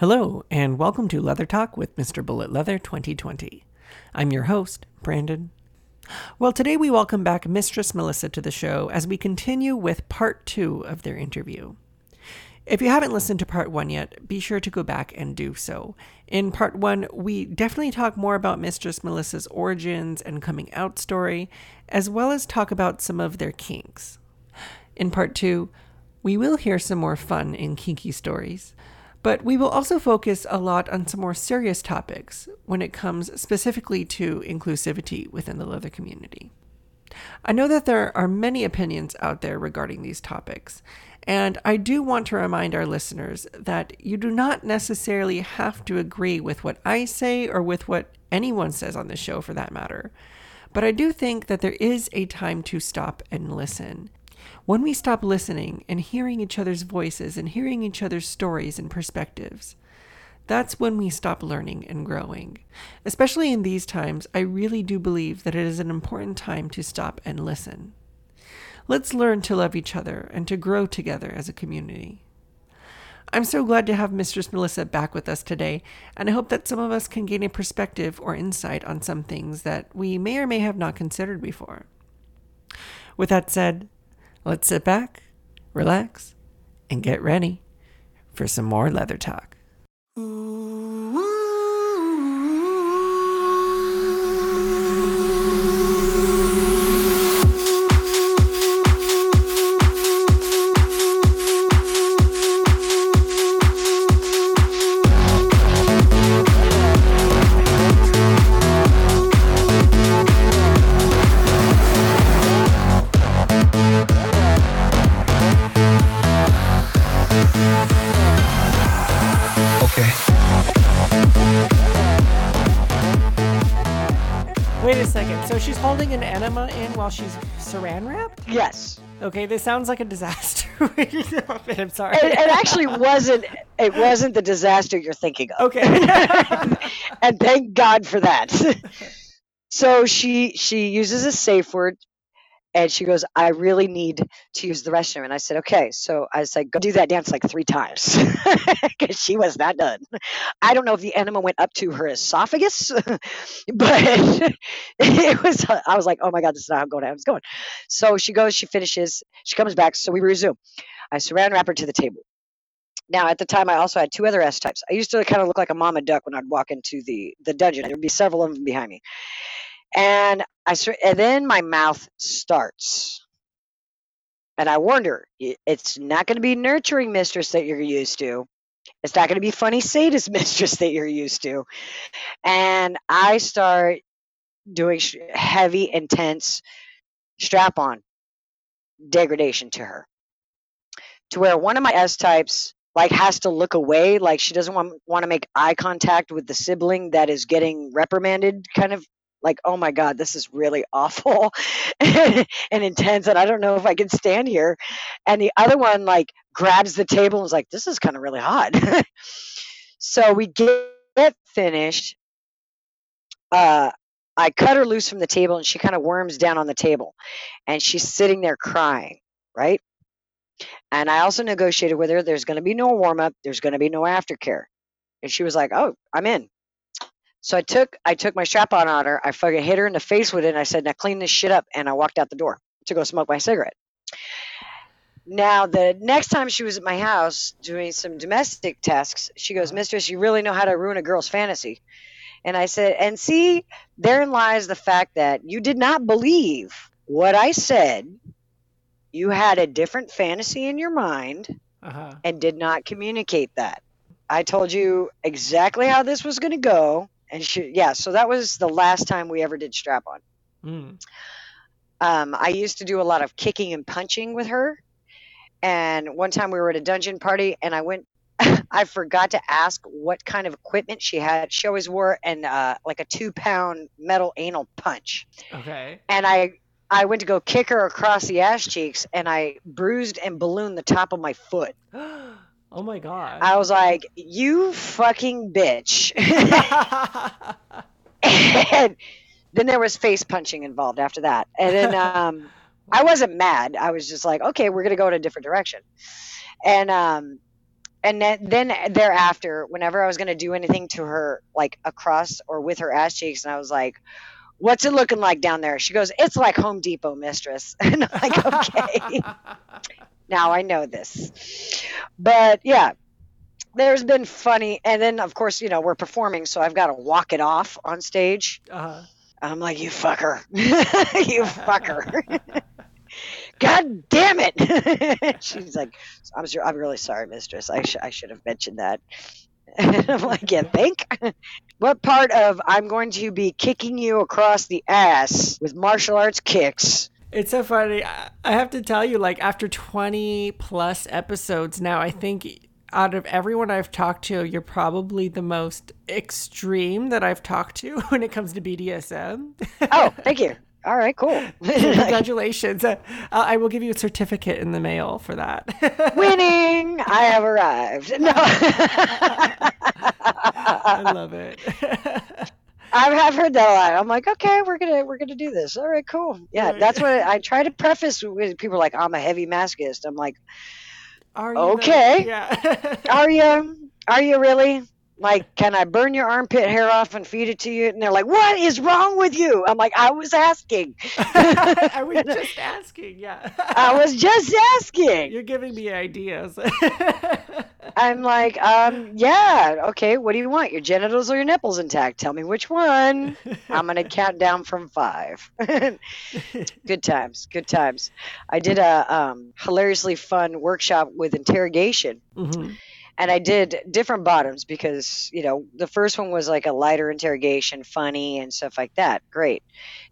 Hello, and welcome to Leather Talk with Mr. Bullet Leather 2020. I'm your host, Brandon. Well, today we welcome back Mistress Melissa to the show as we continue with part two of their interview. If you haven't listened to part one yet, be sure to go back and do so. In part one, we definitely talk more about Mistress Melissa's origins and coming out story, as well as talk about some of their kinks. In part two, we will hear some more fun and kinky stories, but we will also focus a lot on some more serious topics when it comes specifically to inclusivity within the leather community. I know that there are many opinions out there regarding these topics, and I do want to remind our listeners that you do not necessarily have to agree with what I say or with what anyone says on the show for that matter. But I do think that there is a time to stop and listen when we stop listening and hearing each other's voices and hearing each other's stories and perspectives, that's when we stop learning and growing. Especially in these times, I really do believe that it is an important time to stop and listen. Let's learn to love each other and to grow together as a community. I'm so glad to have Mistress Melissa back with us today, and I hope that some of us can gain a perspective or insight on some things that we may or may have not considered before. With that said, Let's sit back, relax, and get ready for some more leather talk. Holding an enema in while she's saran wrapped? Yes. Okay, this sounds like a disaster. I'm sorry. It, it, actually wasn't. It wasn't the disaster you're thinking of. Okay. and thank God for that. so she she uses a safe word and she goes, I really need to use the restroom. And I said, okay. So I was like, go do that dance like three times because she was not done. I don't know if the enema went up to her esophagus, but it was, I was like, oh my God, this is not how I'm going. I was going. So she goes, she finishes, she comes back. So we resume. I saran wrap her to the table. Now, at the time, I also had two other S types. I used to kind of look like a mama duck when I'd walk into the, the dungeon. There would be several of them behind me and I and then my mouth starts. And I wonder, it's not going to be nurturing mistress that you're used to. It's not going to be funny sadist mistress that you're used to. And I start doing heavy, intense strap on degradation to her. To where one of my S types like has to look away like she doesn't want want to make eye contact with the sibling that is getting reprimanded kind of like, oh my God, this is really awful and intense. And I don't know if I can stand here. And the other one, like, grabs the table and is like, this is kind of really hot. so we get finished. Uh, I cut her loose from the table and she kind of worms down on the table and she's sitting there crying, right? And I also negotiated with her there's going to be no warm up, there's going to be no aftercare. And she was like, "Oh, I'm in." So I took I took my strap on on her. I fucking hit her in the face with it. and I said, "Now clean this shit up." And I walked out the door to go smoke my cigarette. Now the next time she was at my house doing some domestic tasks, she goes, "Mistress, you really know how to ruin a girl's fantasy." And I said, "And see, therein lies the fact that you did not believe what I said. You had a different fantasy in your mind uh-huh. and did not communicate that." I told you exactly how this was going to go and she yeah so that was the last time we ever did strap on. Mm. um, i used to do a lot of kicking and punching with her. And one time we were at a dungeon party and i went i forgot to ask what kind of equipment she had. She always wore an uh, like a two pound metal anal punch. Okay. And i i went to go kick her across the ass cheeks and i bruised and ballooned the top of my foot Oh my god. I was like, you fucking bitch. and then there was face punching involved after that. And then um, I wasn't mad. I was just like, okay, we're going to go in a different direction. And um, and then, then thereafter, whenever I was going to do anything to her, like across or with her ass cheeks, and I was like, what's it looking like down there? She goes, it's like Home Depot, mistress. And I'm like, okay, now I know this. But yeah, there's been funny. And then, of course, you know, we're performing, so I've got to walk it off on stage. Uh-huh. I'm like, you fucker. you fucker. God damn it. She's like, I'm, sure, I'm really sorry, mistress. I, sh- I should have mentioned that. And I'm like, yeah, think? what part of I'm going to be kicking you across the ass with martial arts kicks? It's so funny. I have to tell you, like, after 20 plus episodes now, I think out of everyone I've talked to, you're probably the most extreme that I've talked to when it comes to BDSM. oh, thank you. All right, cool. Congratulations. Uh, I will give you a certificate in the mail for that. Winning! I have arrived. No. I love it. I've, I've heard that a lot. I'm like, okay, we're gonna we're gonna do this. All right, cool. Yeah, right. that's what I try to preface with people like I'm a heavy masochist. I'm like, are you okay? Yeah. are you? Are you really? Like, can I burn your armpit hair off and feed it to you? And they're like, what is wrong with you? I'm like, I was asking. I was just asking, yeah. I was just asking. You're giving me ideas. I'm like, um, yeah, okay, what do you want? Your genitals or your nipples intact? Tell me which one. I'm going to count down from five. good times, good times. I did a um, hilariously fun workshop with interrogation. Mm-hmm and I did different bottoms because you know the first one was like a lighter interrogation, funny and stuff like that. Great.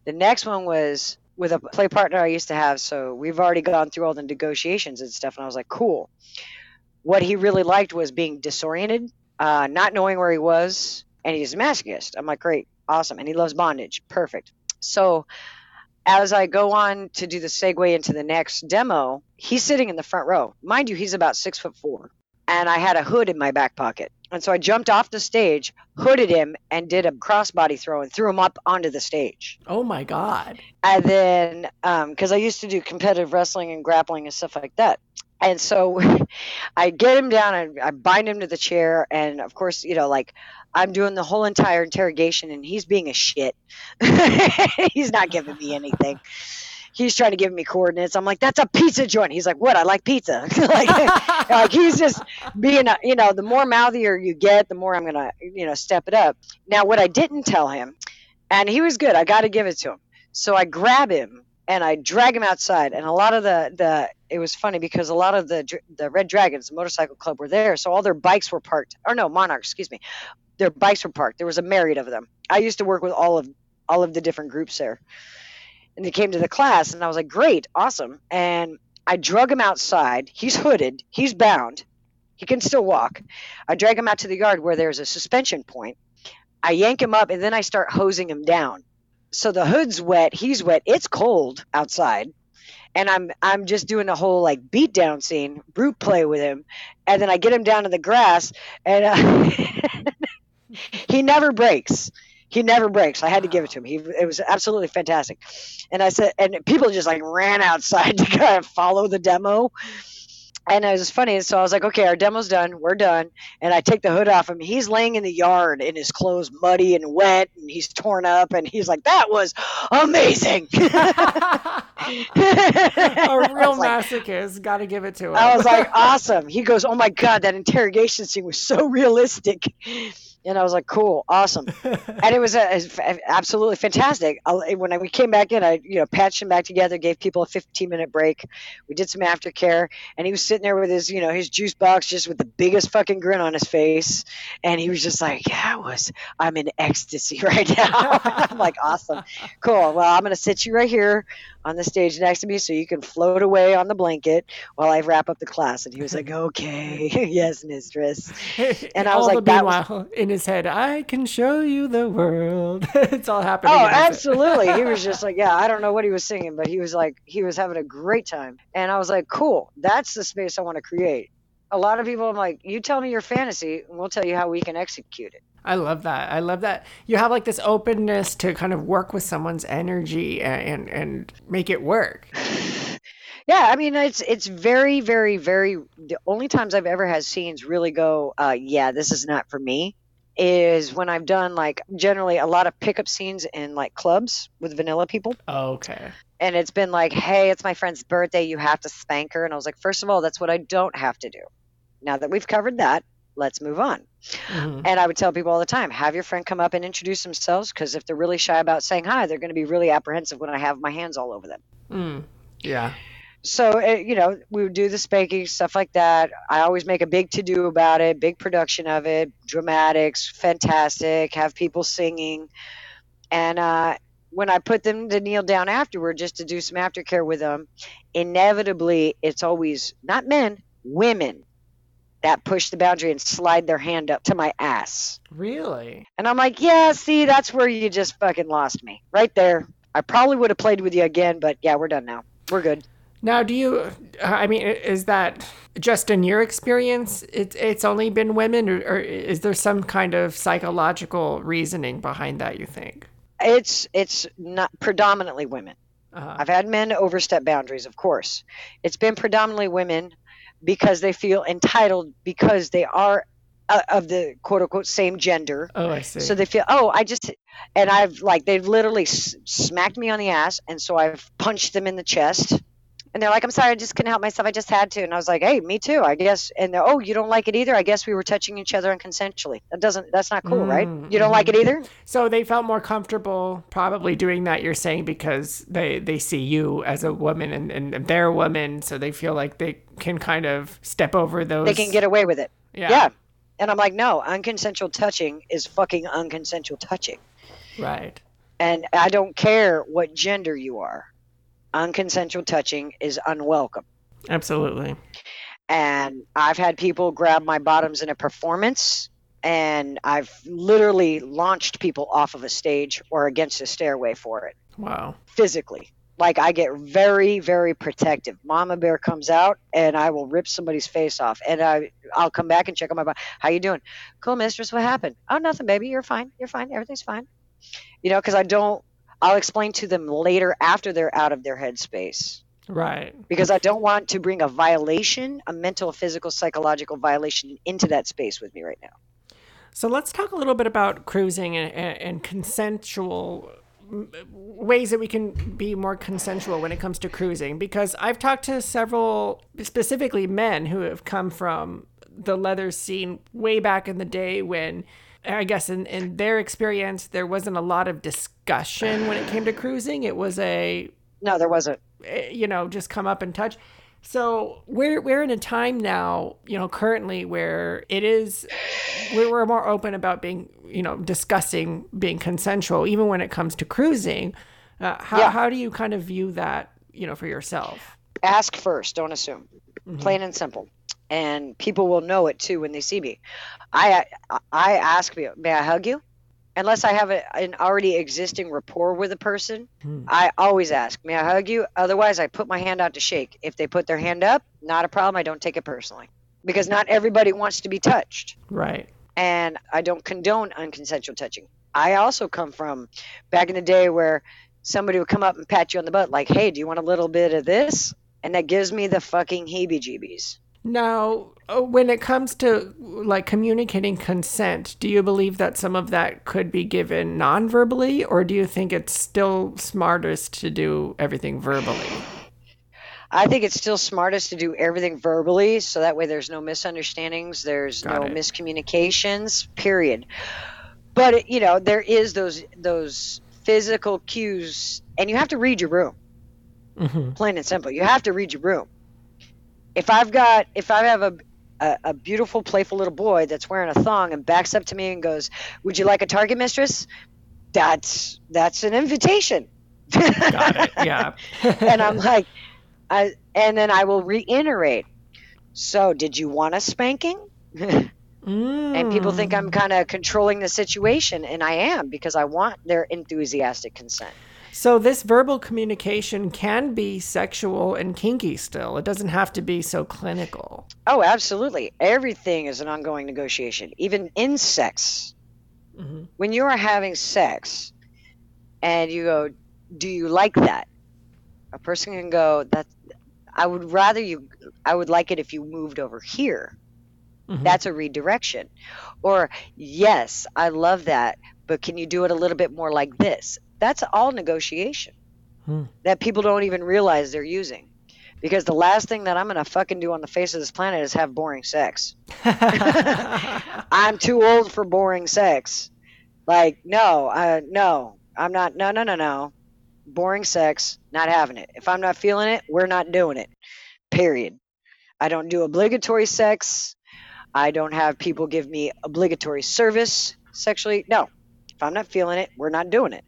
The next one was with a play partner I used to have, so we've already gone through all the negotiations and stuff, and I was like, cool. What he really liked was being disoriented, uh, not knowing where he was, and he's a masochist. I'm like, great, awesome, and he loves bondage, perfect. So as I go on to do the segue into the next demo, he's sitting in the front row. Mind you, he's about six foot four and I had a hood in my back pocket. And so I jumped off the stage, hooded him, and did a crossbody throw and threw him up onto the stage. Oh my God. And then, because um, I used to do competitive wrestling and grappling and stuff like that. And so I get him down and I bind him to the chair. And of course, you know, like I'm doing the whole entire interrogation and he's being a shit. he's not giving me anything he's trying to give me coordinates. I'm like, that's a pizza joint. He's like, what? I like pizza. like, like he's just being, a, you know, the more mouthier you get, the more I'm gonna, you know, step it up. Now, what I didn't tell him, and he was good. I got to give it to him. So I grab him and I drag him outside. And a lot of the the it was funny because a lot of the the Red Dragons, the motorcycle club, were there. So all their bikes were parked. Or no, Monarchs, excuse me. Their bikes were parked. There was a myriad of them. I used to work with all of all of the different groups there and he came to the class and I was like, great, awesome. And I drug him outside. He's hooded, he's bound, he can still walk. I drag him out to the yard where there's a suspension point. I yank him up and then I start hosing him down. So the hood's wet, he's wet, it's cold outside. And I'm I'm just doing a whole like beat down scene, brute play with him, and then I get him down to the grass, and uh, he never breaks he never breaks. I had to give it to him. He it was absolutely fantastic. And I said, and people just like ran outside to kind of follow the demo. And it was funny. So I was like, okay, our demo's done. We're done. And I take the hood off him. He's laying in the yard in his clothes, muddy and wet, and he's torn up. And he's like, that was amazing. a real masochist. Like, Got to give it to him. I was like, awesome. He goes, oh my God, that interrogation scene was so realistic and I was like, "Cool, awesome," and it was a, a, absolutely fantastic. I, when I, we came back in, I you know patched him back together, gave people a 15 minute break. We did some aftercare, and he was sitting there with his you know his juice box, just with the biggest fucking grin on his face, and he was just like, "Yeah, it was. I'm in ecstasy right now." I'm like, "Awesome, cool. Well, I'm gonna sit you right here on the stage next to me so you can float away on the blanket while I wrap up the class. And he was like, okay, yes, mistress. And I was all like, that was... in his head, I can show you the world. it's all happening. Oh, absolutely. he was just like, yeah, I don't know what he was singing, but he was like, he was having a great time. And I was like, cool, that's the space I want to create. A lot of people, I'm like, you tell me your fantasy, and we'll tell you how we can execute it. I love that. I love that you have like this openness to kind of work with someone's energy and and, and make it work. Yeah, I mean it's it's very very very the only times I've ever had scenes really go uh yeah, this is not for me is when I've done like generally a lot of pickup scenes in like clubs with vanilla people. Okay. And it's been like, "Hey, it's my friend's birthday, you have to spank her." And I was like, "First of all, that's what I don't have to do." Now that we've covered that, let's move on. Mhm. And I would tell people all the time, have your friend come up and introduce themselves because if they're really shy about saying hi, they're going to be really apprehensive when I have my hands all over them. Mm. Yeah. So, uh, you know, we would do the spanking, stuff like that. I always make a big to do about it, big production of it, dramatics, fantastic, have people singing. And uh, when I put them to kneel down afterward just to do some aftercare with them, inevitably it's always not men, women that push the boundary and slide their hand up to my ass. Really? And I'm like, yeah, see, that's where you just fucking lost me. Right there. I probably would have played with you again, but yeah, we're done now. We're good. Now, do you? I mean, is that just in your experience? It's it's only been women, or, or is there some kind of psychological reasoning behind that? You think? It's it's not predominantly women. Uh, I've had men overstep boundaries, of course. It's been predominantly women because they feel entitled because they are uh, of the quote unquote same gender. oh, I see. So they feel, oh, I just, and I've like, they've literally s- smacked me on the ass. And so I've punched them in the chest. And they're like, I'm sorry, I just couldn't help myself. I just had to. And I was like, hey, me too, I guess. And they're, oh, you don't like it either? I guess we were touching each other unconsensually. That doesn't, that's not cool, right? Mm, You don't like it either? So they felt more comfortable probably doing that, you're saying, because they, they see you as a woman and, and they're a woman, so they feel like they can kind of step over those. They can get away with it. Yeah. Yeah. And I'm like, no, unconsensual touching is fucking unconsensual touching. Right. And I don't care what gender you are. Unconsensual touching is unwelcome. Absolutely. And I've had people grab my bottoms in a performance, and I've literally launched people off of a stage or against a stairway for it Wow. physically. Like I get very, very protective. Mama bear comes out, and I will rip somebody's face off, and I I'll come back and check on my body. How you doing? Cool, mistress. What happened? Oh, nothing, baby. You're fine. You're fine. Everything's fine. You know, because I don't. I'll explain to them later after they're out of their headspace Right. because I don't want to bring a violation, a mental, physical, psychological violation into that space with me right now. So let's talk a little bit about cruising and, and, and consensual ways that we can be more consensual when it comes to cruising. Because I've talked to several, specifically men, who have come from the leather scene way back in the day when. I guess in, in their experience, there wasn't a lot of discussion when it came to cruising. It was a No, there wasn't. eh, you know, just come up and touch. So we're we're in a time now, you know, currently where it is we're, we're more open about being, you know, discussing being consensual, even when it comes to cruising. Uh, how Yeah. how do you kind of view that, you know, for yourself? Ask first, don't assume. Plain and simple. And people will know it too when they see me. I I ask me, may I hug you? Unless I have a, an already existing rapport with a person, Hmm. I always ask, may I hug you? Otherwise, I put my hand out to shake. If they put their hand up, not a problem. I don't take it personally because not everybody wants to be touched. Right. and I don't condone unconsensual touching. I also come from back in the day where somebody would come up and pat you on the butt, like, "Hey, do you want a little bit of this?" And that gives me the fucking heebie-jeebies. Now, uh, when it comes to like communicating consent, do you believe that some of that could be given non-verbally or do you think it's still smartest to do everything verbally? I think it's still smartest to do everything verbally, so that way there's no misunderstandings, there's Got no it. miscommunications. Period. But it, you know, there is those those physical cues, and you have to read your room. Mhm. plain and simple. You have to read your room. If I've got, if I have a, a, a beautiful, playful little boy that's wearing a thong and backs up to me and goes, "Would you like a target, mistress?" That's that's an invitation. Got it. Yeah. and I'm like, I, and then I will reiterate. So, did you want a spanking? and people think Mm. I'm kind of controlling the situation, and I am because I want their enthusiastic consent. So this verbal communication can be sexual and kinky still. It doesn't have to be so clinical. Oh, absolutely. Everything is an ongoing negotiation, even in sex. Mhm. When you are having sex and you go, Do you like that? A person can go, that I would rather you, I would like it if you moved over here. Mhm. That's a redirection. Or, yes, I love that, but can you do it a little bit more like this? That's all negotiation Hmm. that people don't even realize they're using. Because the last thing that I'm going to fucking do on the face of this planet is have boring sex. I'm too old for boring sex. Like, no, uh, no, I'm not. No, no, no, no. Boring sex, not having it. If I'm not feeling it, we're not doing it. Period. I don't do obligatory sex. I don't have people give me obligatory service sexually. No. If I'm not feeling it, we're not doing it.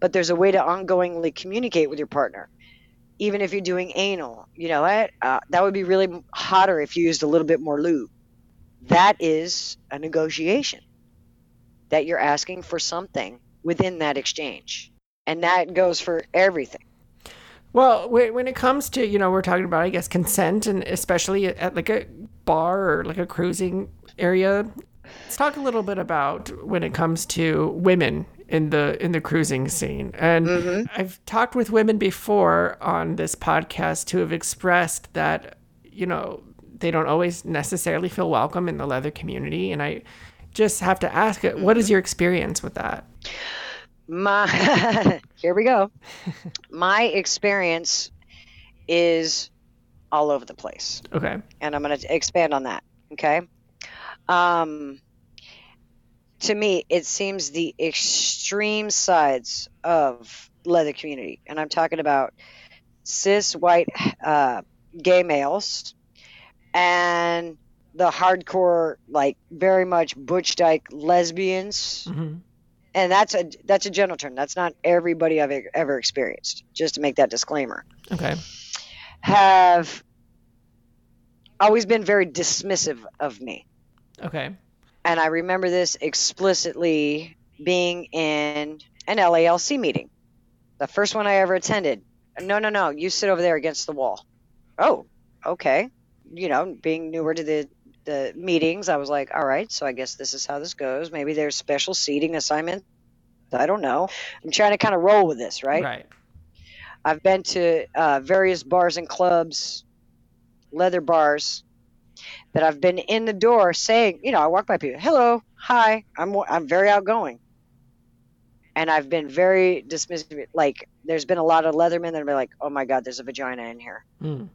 But there's a way to ongoingly communicate with your partner. Even if you're doing anal, you know what? Uh, that would be really hotter if you used a little bit more lube. That is a negotiation that you're asking for something within that exchange. And that goes for everything. Well, when it comes to, you know, we're talking about, I guess, consent and especially at like a bar or like a cruising area. Let's talk a little bit about when it comes to women in the in the cruising scene. And I've talked with women before on this podcast who have expressed that, you know, they don't always necessarily feel welcome in the leather community. And I just have to ask, what is your experience with that? My here we go. My experience is all over the place. Okay. and I'm going to expand on that. Okay. Um, to me, it seems the extreme sides of leather community, and I'm talking about cis white uh, gay males and the hardcore, like very much butch dyke lesbians, hmm and that's a that's a general term. That's not everybody I've ever experienced. Just to make that disclaimer Okay. have always been very dismissive of me. Okay. And I remember this explicitly being in an LALC meeting, the first one I ever attended. No, no, no, you sit over there against the wall. Oh, okay. You know, being newer to the the meetings, I was like, all right, so I guess this is how this goes. Maybe there's special seating assignment. I don't know. I'm trying to kind of roll with this, right? Right. I've been to uh, various bars and clubs, leather bars, that I've been in the door saying, you know, I walk by people, hello, hi, I'm I'm very outgoing, and I've been very dismissive. Like, there's been a lot of leathermen that are like, oh my god, there's a vagina in here, Mm.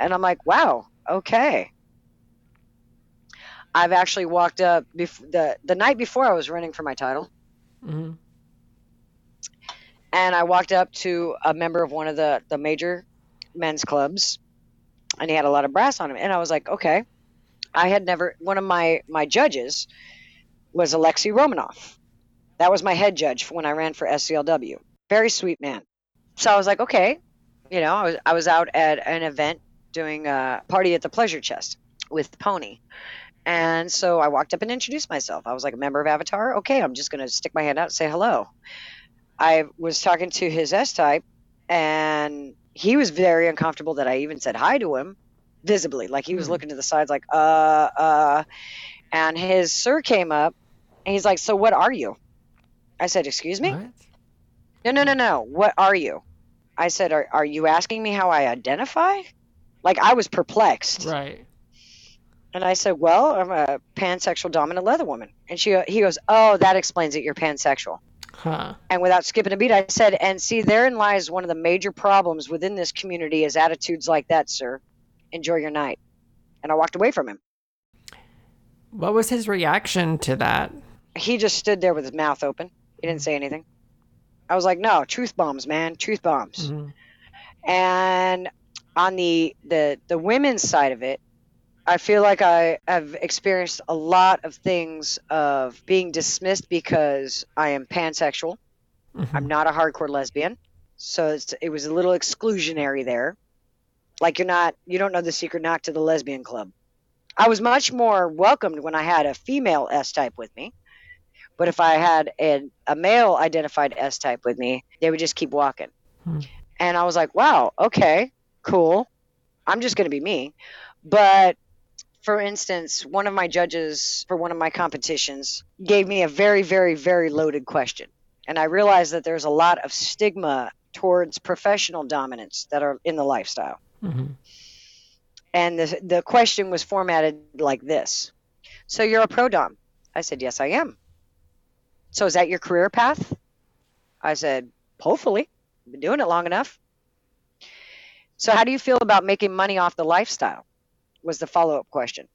and I'm like, wow, okay. I've actually walked up bef- the the night before I was running for my title. hmm and I walked up to a member of one of the the major men's clubs, and he had a lot of brass on him, and I was like, okay. I had never one of my my judges was Alexei Romanov. That was my head judge when I ran for SCLW. Very sweet man. So I was like, okay, you know, I was I was out at an event doing a party at the Pleasure Chest with Pony. And so I walked up and introduced myself. I was like a member of Avatar. Okay, I'm just going to stick my hand out and say hello. I was talking to his S type, and he was very uncomfortable that I even said hi to him visibly. Like he was Hmm. looking to the sides, like, uh, uh. And his sir came up, and he's like, So what are you? I said, Excuse me? What? No, no, no, no. What are you? I said, Are, are you asking me how I identify? Like I was perplexed. Right. And I said, "Well, I'm a pansexual dominant leather woman." And she he goes, "Oh, that explains it. You're pansexual." Huh. And without skipping a beat, I said, "And see, therein lies one of the major problems within this community is attitudes like that, sir. Enjoy your night." And I walked away from him. What was his reaction to that? He just stood there with his mouth open. He didn't say anything. I was like, "No, truth bombs, man. Truth bombs." Mhm. And on the the the women's side of it, I feel like I have experienced a lot of things of being dismissed because I am pansexual. Mhm. I'm not a hardcore lesbian, so it's, it was a little exclusionary there. Like you're not, you don't know the secret knock to the lesbian club. I was much more welcomed when I had a female S type with me, but if I had a, a male identified S type with me, they would just keep walking. Hmm. And I was like, wow, okay, cool. I'm just going to be me. But for instance, one of my judges for one of my competitions gave me a very, very, very loaded question. And I realized that there's a lot of stigma towards professional dominance that are in the lifestyle. Mm-hmm. And the, the question was formatted like this So you're a pro dom? I said, Yes, I am. So is that your career path? I said, Hopefully. I've been doing it long enough. So, how do you feel about making money off the lifestyle? Was the follow up question.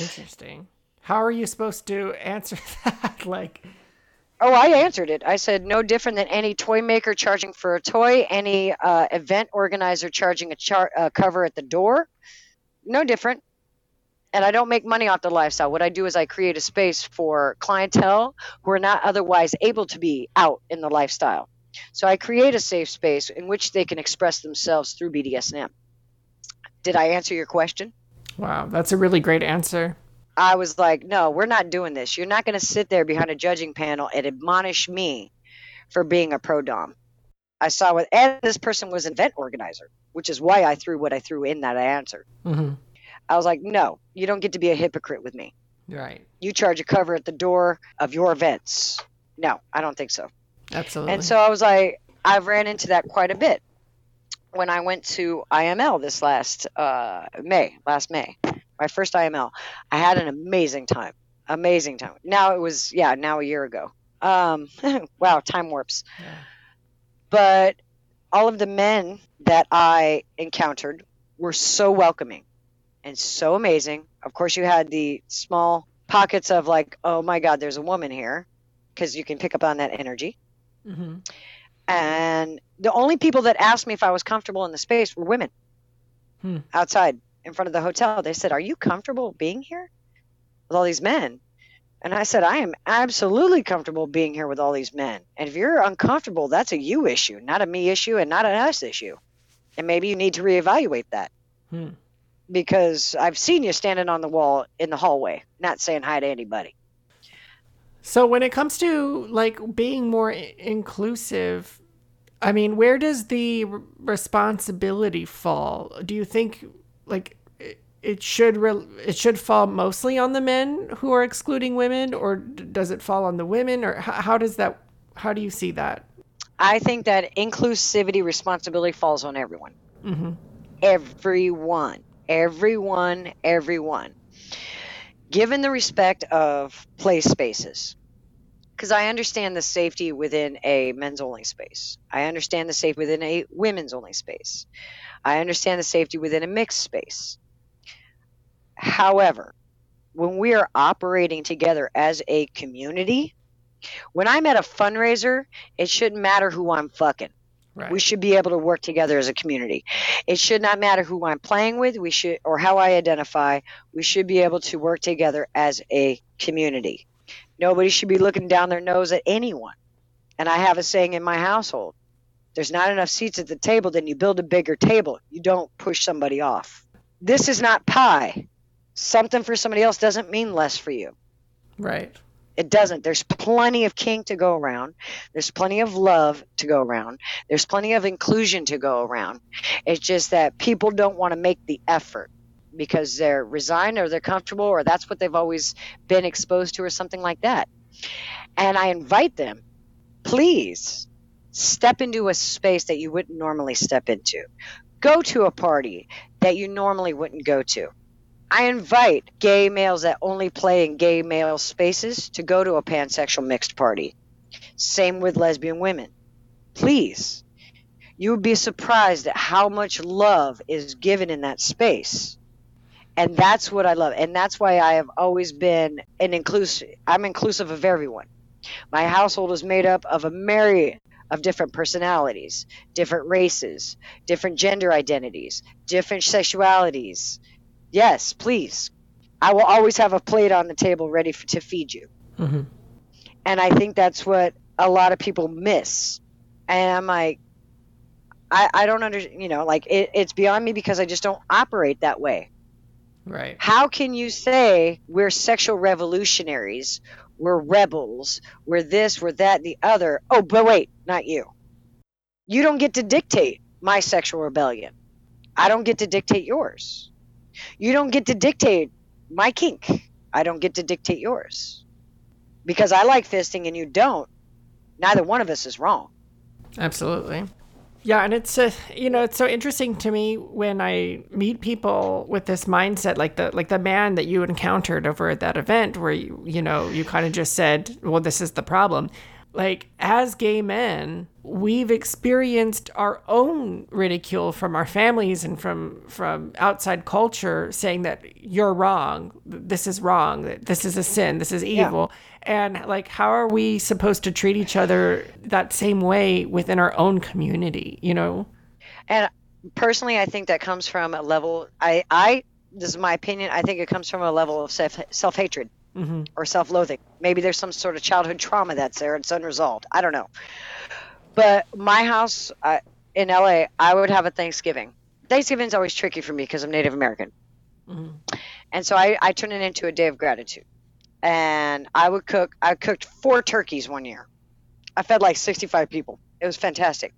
Interesting. How are you supposed to answer that? like, Oh, I answered it. I said no different than any toy maker charging for a toy, any uh, event organizer charging a char- uh, cover at the door. No different. And I don't make money off the lifestyle. What I do is I create a space for clientele who are not otherwise able to be out in the lifestyle. So I create a safe space in which they can express themselves through BDSM. Did I answer your question? Wow, that's a really great answer. I was like, no, we're not doing this. You're not going to sit there behind a judging panel and admonish me for being a pro dom. I saw what, and this person was an event organizer, which is why I threw what I threw in that answer. Mm-hmm. I was like, no, you don't get to be a hypocrite with me. Right. You charge a cover at the door of your events. No, I don't think so. Absolutely. And so I was like, I've ran into that quite a bit when I went to IML this last uh, May, last May, my first IML. I had an amazing time, amazing time. Now it was, yeah, now a year ago. Um, wow, time warps. Yeah. But all of the men that I encountered were so welcoming and so amazing. Of course, you had the small pockets of like, oh my God, there's a woman here, because you can pick up on that energy. Mm-hmm. And the only people that asked me if I was comfortable in the space were women Hmm. outside in front of the hotel. They said, Are you comfortable being here with all these men? And I said, I am absolutely comfortable being here with all these men. And if you're uncomfortable, that's a you issue, not a me issue and not an us issue. And maybe you need to reevaluate that Hmm. because I've seen you standing on the wall in the hallway, not saying hi to anybody. So when it comes to like being more i- inclusive, I mean, where does the r- responsibility fall? Do you think like it, it should re- it should fall mostly on the men who are excluding women, or d- does it fall on the women, or how, how does that? How do you see that? I think that inclusivity responsibility falls on everyone. Mm-hmm. everyone, everyone, everyone. Given the respect of play spaces, because I understand the safety within a men's only space. I understand the safety within a women's only space. I understand the safety within a mixed space. However, when we are operating together as a community, when I'm at a fundraiser, it shouldn't matter who I'm fucking. Right. We should be able to work together as a community. It should not matter who I'm playing with, we should or how I identify. We should be able to work together as a community. Nobody should be looking down their nose at anyone. And I have a saying in my household. There's not enough seats at the table, then you build a bigger table. You don't push somebody off. This is not pie. Something for somebody else doesn't mean less for you. right. It doesn't. There's plenty of king to go around. There's plenty of love to go around. There's plenty of inclusion to go around. It's just that people don't want to make the effort because they're resigned or they're comfortable or that's what they've always been exposed to or something like that. And I invite them, please step into a space that you wouldn't normally step into. Go to a party that you normally wouldn't go to. I invite gay males that only play in gay male spaces to go to a pansexual mixed party. Same with lesbian women. Please. You would be surprised at how much love is given in that space. And that's what I love. And that's why I have always been an inclusive I'm inclusive of everyone. My household is made up of a myriad of different personalities, different races, different gender identities, different sexualities, Yes, please. I will always have a plate on the table ready for, to feed you. Mm-hmm. And I think that's what a lot of people miss. And I'm like, I, I don't understand, you know, like it, it's beyond me because I just don't operate that way. Right. How can you say we're sexual revolutionaries, we're rebels, we're this, we're that, the other? Oh, but wait, not you. You don't get to dictate my sexual rebellion. I don't get to dictate yours. You don't get to dictate my kink. I don't get to dictate yours. Because I like fisting and you don't, neither one of us is wrong. Absolutely. Yeah, and it's uh, you know it's so interesting to me when I meet people with this mindset, like the like the man that you encountered over at that event, where you you know you kind of just said, "Well, this is the problem." Like as gay men, we've experienced our own ridicule from our families and from from outside culture, saying that you're wrong, this is wrong, this is a sin, this is evil. Yeah and like how are we supposed to treat each other that same way within our own community you know? And personally i think that comes from a level i i this is my opinion i think it comes from a level of self self-hatred mm-hmm. or self-loathing maybe there's some sort of childhood trauma that's there it's unresolved i don't know but my house uh, in la i would have a thanksgiving thanksgiving's always tricky for me because i'm native american mm-hmm. and so I, I turn it into a day of gratitude and I would cook. I cooked four turkeys one year. I fed like 65 people. It was fantastic.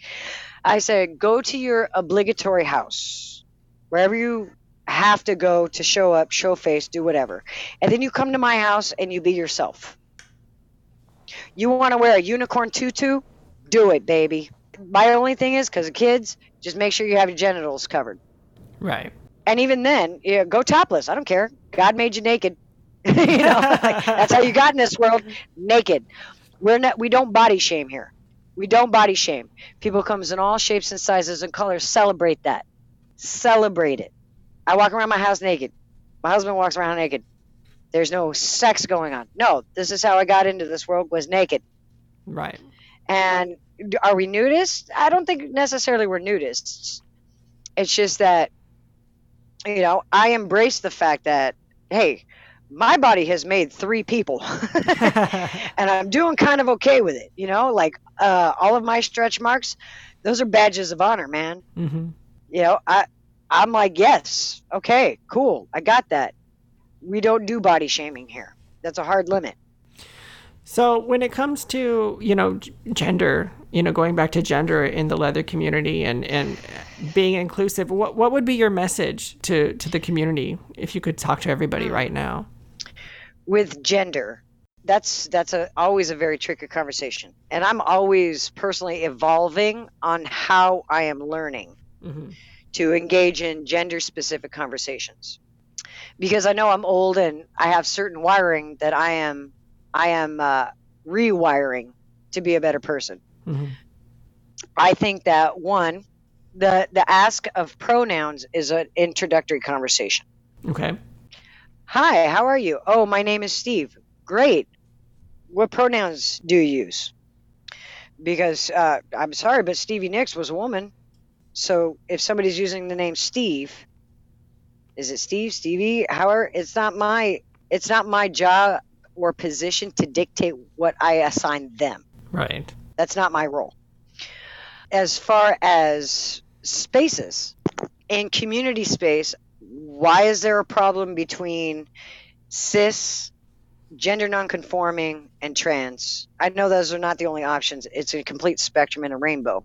I said, go to your obligatory house, wherever you have to go to show up, show face, do whatever. And then you come to my house and you be yourself. You want to wear a unicorn tutu? Do it, baby. My only thing is, because of kids, just make sure you have your genitals covered. Right. And even then, yeah, go topless. I don't care. God made you naked. you know, like, that's how you got in this world, naked. We're not. We don't body shame here. We don't body shame. People comes in all shapes and sizes and colors. Celebrate that. Celebrate it. I walk around my house naked. My husband walks around naked. There's no sex going on. No, this is how I got into this world was naked. Right. And are we nudists? I don't think necessarily we're nudists. It's just that you know, I embrace the fact that hey, my body has made three people and i'm doing kind of okay with it you know like uh, all of my stretch marks those are badges of honor man mm-hmm. you know i i'm like yes. Okay cool. I got that. We don't do body shaming here. That's a hard limit. So when it comes to you know gender you know going back to gender in the leather community and and being inclusive what what would be your message to to the community if you could talk to everybody right now? With gender that's that's a, always a very tricky conversation. And i'm always personally evolving on how i am learning. Mm-hmm. To engage in gender specific conversations because i know i'm old and i have certain wiring that i am i am uh, rewiring to be a better person mm-hmm. i think that one the the ask of pronouns is an introductory conversation okay Hi, how are you? Oh, my name is Steve. Great. What pronouns do you use? Because uh, I'm sorry, but Stevie Nicks was a woman. So if somebody's using the name Steve, is it Steve, Stevie? However, it's not my it's not my job or position to dictate what I assign them. Right. That's not my role. As far as spaces and community space, why is there a problem between cis, gender nonconforming, and trans? I know those are not the only options. It's a complete spectrum and a rainbow.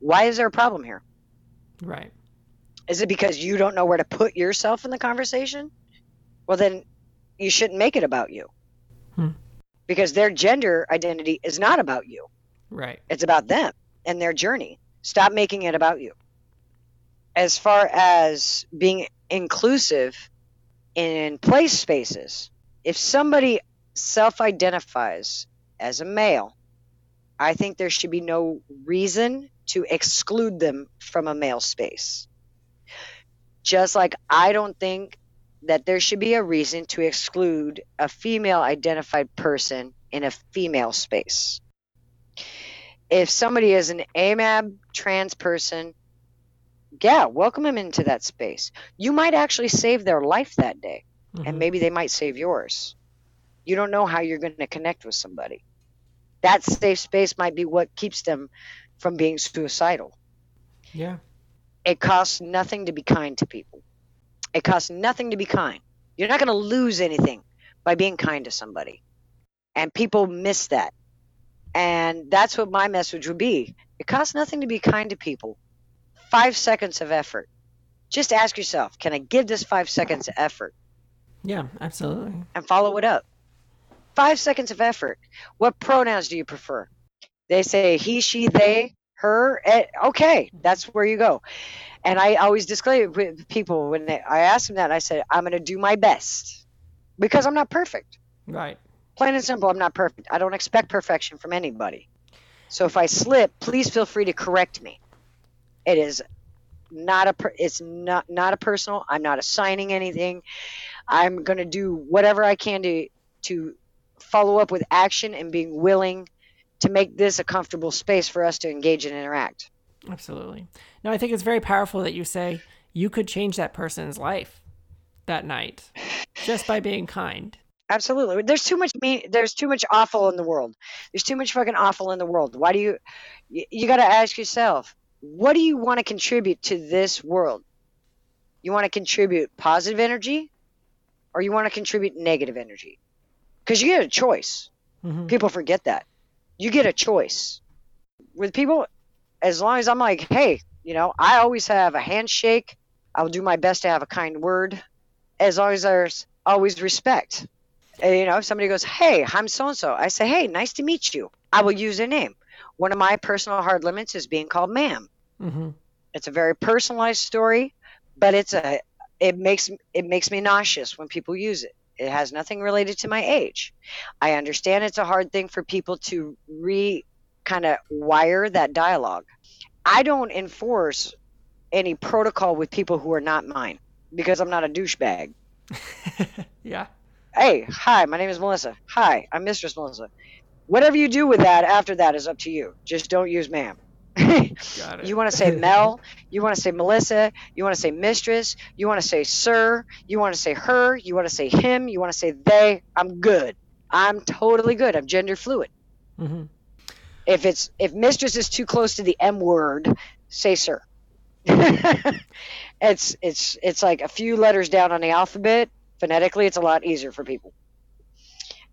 Why is there a problem here? Right. Is it because you don't know where to put yourself in the conversation? Well, then you shouldn't make it about you. Hmm. Because their gender identity is not about you. Right. It's about them and their journey. Stop making it about you. As far as being inclusive in place spaces. If somebody self identifies as a male, I think there should be no reason to exclude them from a male space. Just like I don't think that there should be a reason to exclude a female identified person in a female space. If somebody is an AMAB trans person yeah, welcome them into that space. You might actually save their life that day, mm-hmm. and maybe they might save yours. You don't know how you're going to connect with somebody. That safe space might be what keeps them from being suicidal. Yeah. It costs nothing to be kind to people. It costs nothing to be kind. You're not going to lose anything by being kind to somebody. And people miss that. And that's what my message would be. It costs nothing to be kind to people five seconds of effort. Just ask yourself, can I give this five seconds of effort? Yeah, absolutely. And follow it up. Five seconds of effort. What pronouns do you prefer? They say he, she, they. her eh, okay that's where you go and i always disclaim with people when they, i ask them that i said i'm going to do my best because i'm not perfect Right. plain and simple i'm not perfect i don't expect perfection from anybody so if i slip please feel free to correct me it is not a it's not not a personal i'm not assigning anything i'm going to do whatever i can to to follow up with action and being willing to make this a comfortable space for us to engage and interact Absolutely. No, I think it's very powerful that you say you could change that person's life that night just by being kind. Absolutely. There's too much me. There's too much awful in the world. There's too much fucking awful in the world. Why do you? You, you got to ask yourself, what do you want to contribute to this world? You want to contribute positive energy, or you want to contribute negative energy? Because you get a choice. Mhm. People forget that. You get a choice. With people, as long as I'm like, hey, you know, I always have a handshake. I'll do my best to have a kind word. As long as there's always respect. And, you know, if somebody goes, hey, I'm so and so, I say, hey, nice to meet you. I will use their name. One of my personal hard limits is being called ma'am. Mhm. It's a very personalized story, but it's a it makes it makes me nauseous when people use it. It has nothing related to my age. I understand it's a hard thing for people to re kind of wire that dialogue. I don't enforce any protocol with people who are not mine because I'm not a douchebag. yeah. Hey, hi, my name is Melissa. Hi, I'm Mistress Melissa. Whatever you do with that after that is up to you. Just don't use ma'am. Got it. You want to say Mel, you want to say Melissa, you want to say mistress, you want to say sir, you want to say her, you want to say him, you want to say they. I'm good. I'm totally good. I'm gender fluid. Mhm. If it's if mistress is too close to the M word, say sir. it's it's it's like a few letters down on the alphabet. Phonetically, it's a lot easier for people.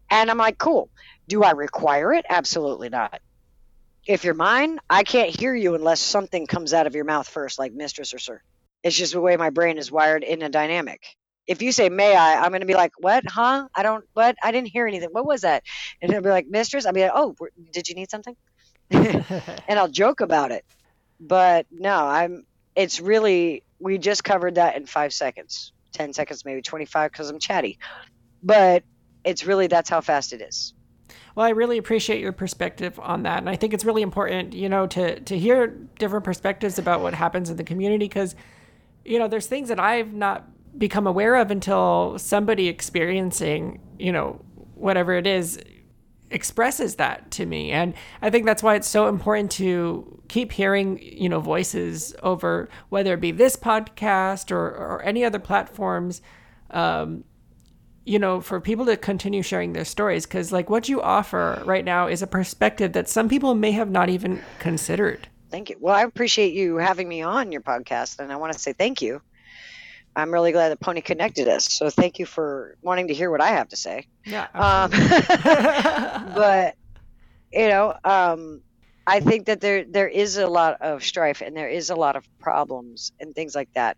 And I'm like, cool. Do I require it? Absolutely not. If you're mine, I can't hear you unless something comes out of your mouth first, like mistress or sir. It's just the way my brain is wired in a dynamic. If you say may I, I'm going to be like, what? Huh? I don't, what? I didn't hear anything. What was that? And he'll be like, mistress. I'll be like, oh, did you need something? and I'll joke about it. But no, I'm, it's really, we just covered that in five seconds, 10 seconds, maybe 25 because I'm chatty. But it's really, that's how fast it is. Well, I really appreciate your perspective on that, and I think it's really important, you know, to to hear different perspectives about what happens in the community because, you know, there's things that I've not become aware of until somebody experiencing, you know, whatever it is, expresses that to me, and I think that's why it's so important to keep hearing, you know, voices over whether it be this podcast or or any other platforms. Um, you know, for people to continue sharing their stories because, like, what you offer right now is a perspective that some people may have not even considered. Thank you. Well, I appreciate you having me on your podcast, and I want to say thank you. I'm really glad that Pony connected us. So thank you for wanting to hear what I have to say. Yeah. Um, but you know, um, I think that there there is a lot of strife and there is a lot of problems and things like that.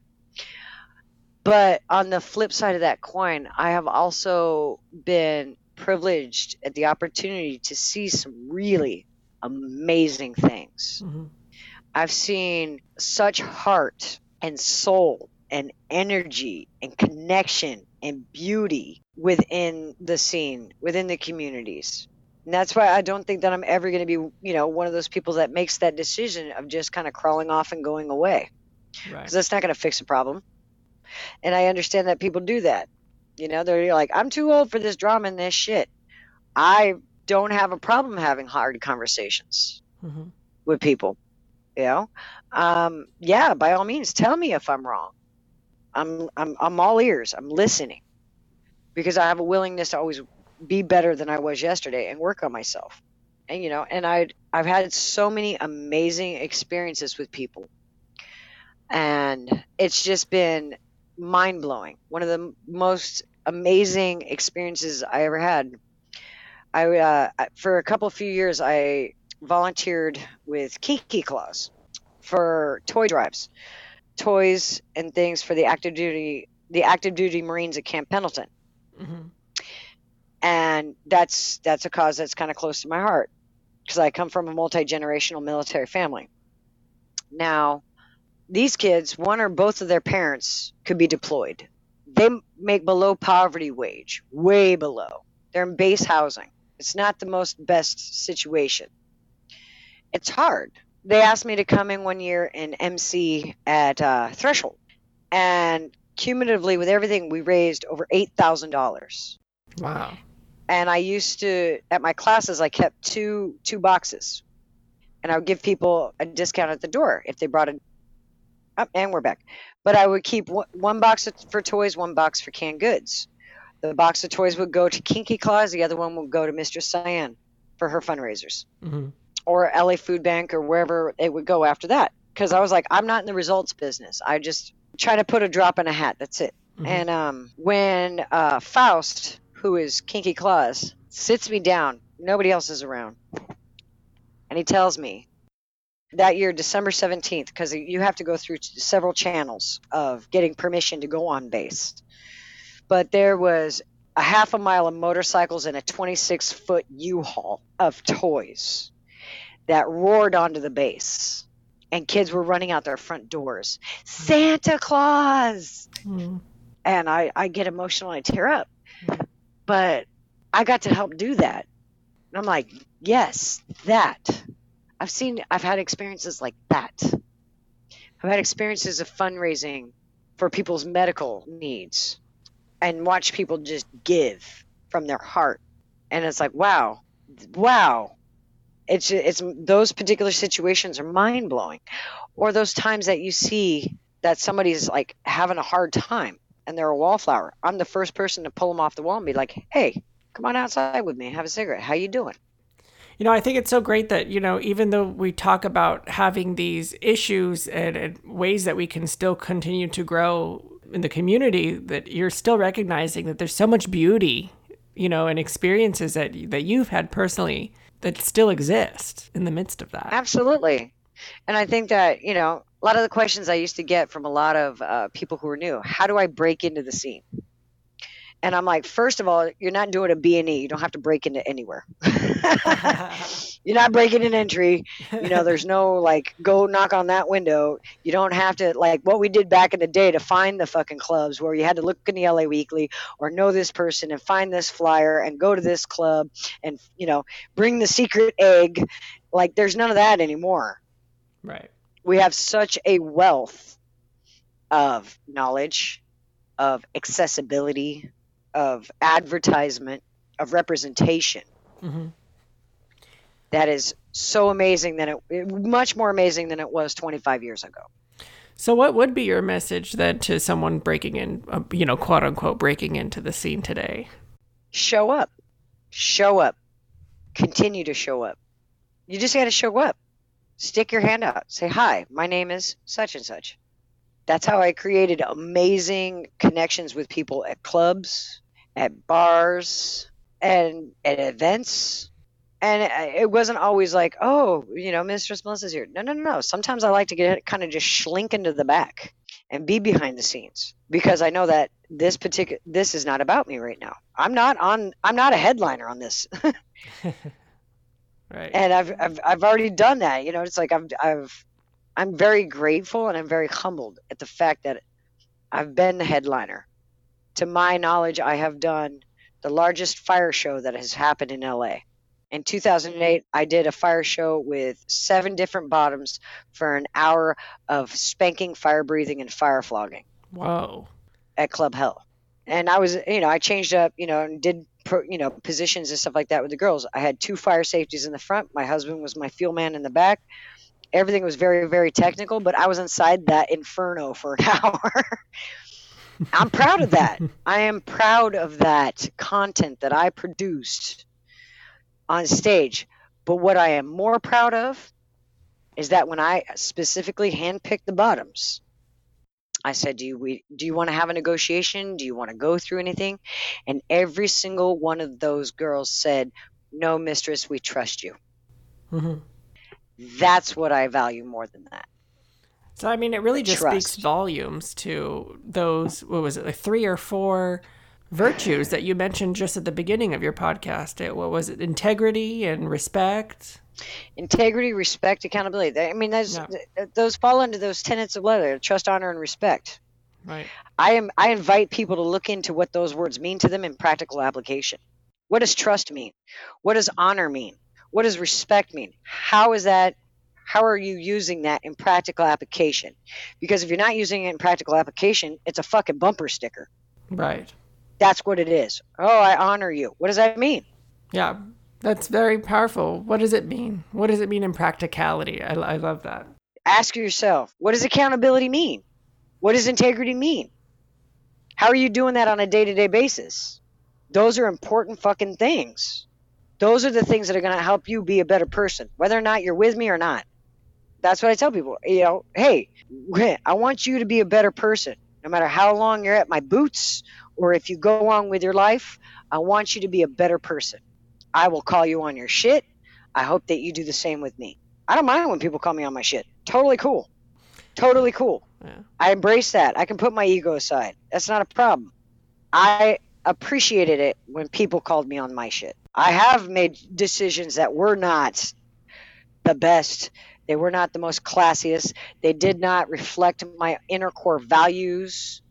But on the flip side of that coin, I have also been privileged at the opportunity to see some really amazing things. Mhm. I've seen such heart and soul and energy and connection and beauty within the scene, within the communities. And that's why I don't think that I'm ever going to be, you know, one of those people that makes that decision of just kind of crawling off and going away Right. because that's not going to fix the problem. And I understand that people do that. You know, they're like, I'm too old for this drama and this shit. I don't have a problem having hard conversations Mhm. with people. You know, um, yeah, by all means, tell me if I'm wrong. I'm I'm I'm all ears. I'm listening because I have a willingness to always be better than I was yesterday and work on myself. And you know, and I I've had so many amazing experiences with people, and it's just been mind blowing. One of the most amazing experiences I ever had. I uh, for a couple few years I volunteered with Kinky Claus for toy drives, toys and things for the active duty the active duty Marines at Camp Pendleton, Mhm. and that's that's a cause that's kind of close to my heart because I come from a multi generational military family. Now, these kids, one or both of their parents could be deployed. They make below poverty wage, way below. They're in base housing. It's not the most best situation. It's hard. They asked me to come in one year and MC at uh, Threshold, and cumulatively with everything, we raised over eight thousand dollars. Wow. And I used to at my classes, I kept two two boxes, and I would give people a discount at the door if they brought a. Oh, and we're back. But I would keep one, one box for toys, one box for canned goods. The box of toys would go to Kinky Claws, The other one would go to Mistress Cyan for her fundraisers, hmm or LA Food Bank, or wherever it would go after that. Because I was like, I'm not in the results business. I just try to put a drop in a hat. That's it. Mhm. And um, when uh, Faust, who is Kinky Claws, sits me down, nobody else is around, and he tells me that year, December 17th, because you have to go through several channels of getting permission to go on base. But there was a half a mile of motorcycles and a 26 foot U Haul of toys that roared onto the base. And kids were running out their front doors. Santa Claus! Mhm. and I, I get emotional and I tear up. But I got to help do that. And I'm like, yes, that. I've seen, I've had experiences like that. I've had experiences of fundraising for people's medical needs and watch people just give from their heart. And it's like, wow, wow. It's, it's those particular situations are mind blowing. Or those times that you see that somebody's like having a hard time and they're a wallflower. I'm the first person to pull them off the wall and be like, "Hey, come on outside with me, have a cigarette. How you doing?" You know, I think it's so great that, you know, even though we talk about having these issues and, and ways that we can still continue to grow in the community, that you're still recognizing that there's so much beauty, you know, and experiences that that you've had personally that still exist in the midst of that. Absolutely. And I think that you know a lot of the questions I used to get from a lot of uh, people who are new. How do I break into the scene? And I'm like, first of all, you're not doing a B&E. You don't have to break into anywhere. you're not breaking an entry. You know, there's no like go knock on that window. You don't have to like what we did back in the day to find the fucking clubs where you had to look in the LA Weekly or know this person and find this flyer and go to this club and you know bring the secret egg. Like there's none of that anymore. right. We have such a wealth of knowledge, of accessibility, of advertisement, of representation hmm that is so amazing than it much more amazing than it was 25 years ago. So, what would be your message then to someone breaking in, uh, you know, quote unquote, breaking into the scene today? Show up. Show up. Continue to show up. You just got to show up. Stick your hand out. Say, "Hi, my name is such and such." That's how I created amazing connections with people at clubs, at bars, and at events. And it- it wasn't always like, "Oh, you know, Mistress Melissa's here." No, no, no, no. Sometimes I like to get kind of just slink into the back and be behind the scenes because I know that this particular this is not about me right now. I'm not on. I'm not a headliner on this, Right. and I've I've I've already done that. You know, it's like I've I've I'm very grateful and I'm very humbled at the fact that I've been the headliner. To my knowledge, I have done the largest fire show that has happened in LA. In 2008, mm. I did a fire show with seven different bottoms for an hour of spanking, fire breathing, and fire flogging Whoa. at Club Hell. And I was, you know, I changed up, you know, and did, pro, you know, positions and stuff like that with the girls. I had two fire safeties in the front. My husband was my fuel man in the back. Everything was very, very technical, but I was inside that inferno for an hour. I'm proud of that. I am proud of that content that I produced on stage. But what I am more proud of is that when I specifically handpicked the bottoms, I said, "Do you we, do you want to have a negotiation? Do you want to go through anything?" And every single one of those girls said, "No, mistress, we trust you." Mm-hmm. That's what I value more than that. So I mean, it really just speaks volumes to those. What was it, like three or four virtues that you mentioned just at the beginning of your podcast. It, what was it? Integrity and respect. Integrity, respect, accountability. I mean, those yeah. those fall under those tenets of leather: trust, honor, and respect. Right. I am. I invite people to look into what those words mean to them in practical application. What does trust mean? What does honor mean? What does respect mean? How is that? How are you using that in practical application? Because if you're not using it in practical application, it's a fucking bumper sticker. Right. That's what it is. Oh, I honor you. What does that mean? Yeah, that's very powerful. What does it mean? What does it mean in practicality? I, I love that. Ask yourself, what does accountability mean? What does integrity mean? How are you doing that on a day to day basis? Those are important fucking things. Those are the things that are going to help you be a better person, whether or not you're with me or not. That's what I tell people. You know, hey, I want you to be a better person. No matter how long you're at my boots or if you go on with your life, I want you to be a better person. I will call you on your shit. I hope that you do the same with me. I don't mind when people call me on my shit. Totally cool. Totally cool. Yeah. I embrace that. I can put my ego aside. That's not a problem. I appreciated it when people called me on my shit. I have made decisions that were not the best. They were not the most classiest. They did not reflect my inner core values.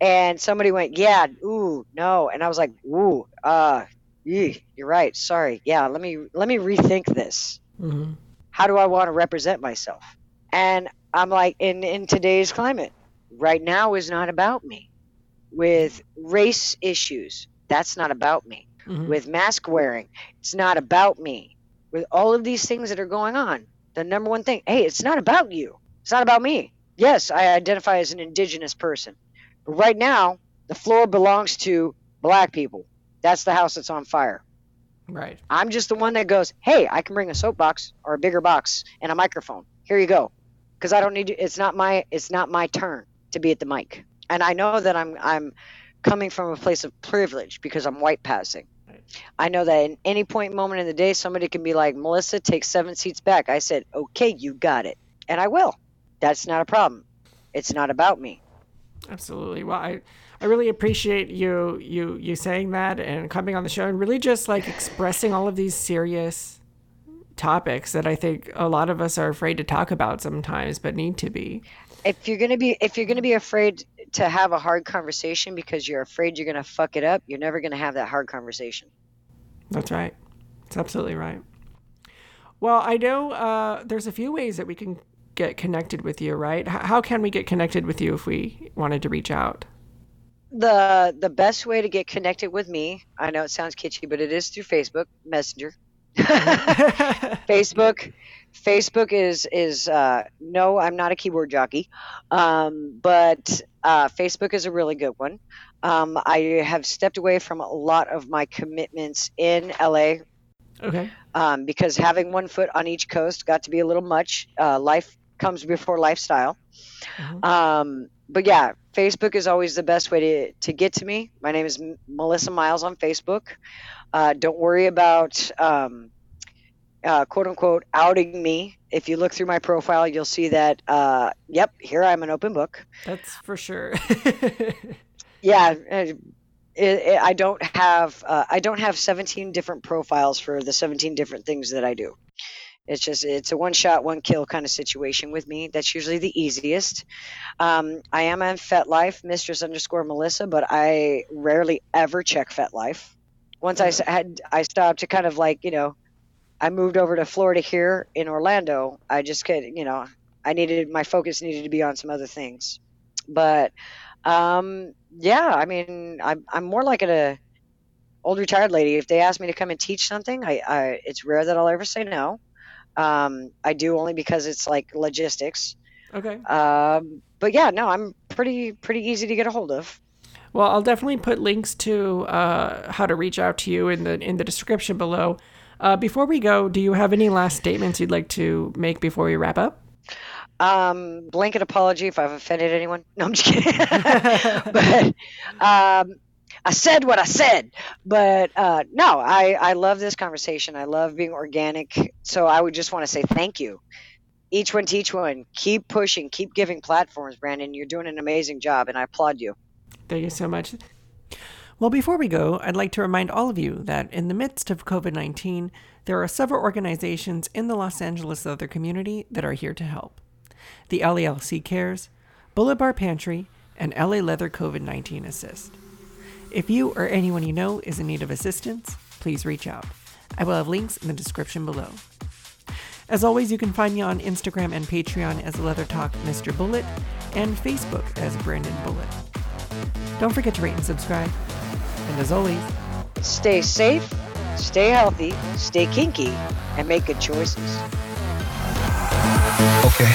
And somebody went, "Yeah, ooh, no," and I was like, "Ooh, uh, you're right. Sorry. Yeah, let me let me rethink this. Mm-hmm. How do I want to represent myself?" And I'm like, in in today's climate, right now is not about me. With race issues, that's not about me. Mm-hmm. With mask wearing, it's not about me. With all of these things that are going on, the number one thing, hey, it's not about you. It's not about me. Yes, I identify as an indigenous person. But right now, the floor belongs to black people. That's the house that's on fire. Right. I'm just the one that goes, hey, I can bring a soapbox or a bigger box and a microphone. Here you go because I don't need to, it's not my it's not my turn to be at the mic. And I know that I'm I'm coming from a place of privilege because I'm white passing. I know that in any point moment in the day somebody can be like, "Melissa, take 7 seats back." I said, "Okay, you got it." And I will. That's not a problem. It's not about me. Absolutely. Well, I I really appreciate you you you saying that and coming on the show and really just like expressing all of these serious topics that I think a lot of us are afraid to talk about sometimes, but need to be. If you're gonna be if you're gonna be afraid to have a hard conversation because you're afraid you're gonna fuck it up, you're never gonna have that hard conversation. That's right. It's absolutely right. Well, I know uh, there's a few ways that we can get connected with you, right? H- how can we get connected with you if we wanted to reach out? The the best way to get connected with me, I know it sounds kitschy, but it is through Facebook Messenger. Facebook Facebook is is uh, no, I'm not a keyboard jockey, um, but uh, Facebook is a really good one. Um, I have stepped away from a lot of my commitments in LA. Okay. Um, because having one foot on each coast got to be a little much. Uh, life comes before lifestyle. Mm-hmm. Um, but yeah, Facebook is always the best way to, to get to me. My name is M- Melissa Miles on Facebook. Uh, don't worry about um, uh, quote unquote outing me. If you look through my profile, you'll see that, uh, yep, here I'm an open book. That's for sure. yeah. It, it, I don't have uh, I don't have 17 different profiles for the 17 different things that I do. It's just it's a one shot, one kill kind of situation with me. That's usually the easiest. Um, I am on FetLife, Mistress underscore Melissa, but I rarely ever check FetLife. Once I had I stopped to kind of like you know I moved over to Florida here in Orlando. I just could, you know, I needed my focus needed to be on some other things. But um, yeah, I mean, I'm I'm more like a old retired lady. If they ask me to come and teach something, I, I it's rare that I'll ever say no. Um, I do only because it's like logistics. Okay. Um, but yeah, no, I'm pretty pretty easy to get a hold of. Well, I'll definitely put links to uh, how to reach out to you in the in the description below. Uh, before we go, do you have any last statements you'd like to make before we wrap up? Um, blanket apology if I've offended anyone. No, I'm just kidding. but um, I said what I said. But uh, no, I, I love this conversation. I love being organic. So I would just want to say thank you. Each one teach one. Keep pushing. Keep giving platforms, Brandon. You're doing an amazing job, and I applaud you. Thank you so much. Well, before we go, I'd like to remind all of you that in the midst of COVID 19, there are several organizations in the Los Angeles leather community that are here to help. The LALC Cares, Bullet Bar Pantry, and LA Leather COVID 19 Assist. If you or anyone you know is in need of assistance, please reach out. I will have links in the description below. As always, you can find me on Instagram and Patreon as Leather Talk Mr. Bullet and Facebook as Brandon Bullet. Don't forget to rate and subscribe. And as always, Stay safe, stay healthy, stay kinky, and make good choices. Okay.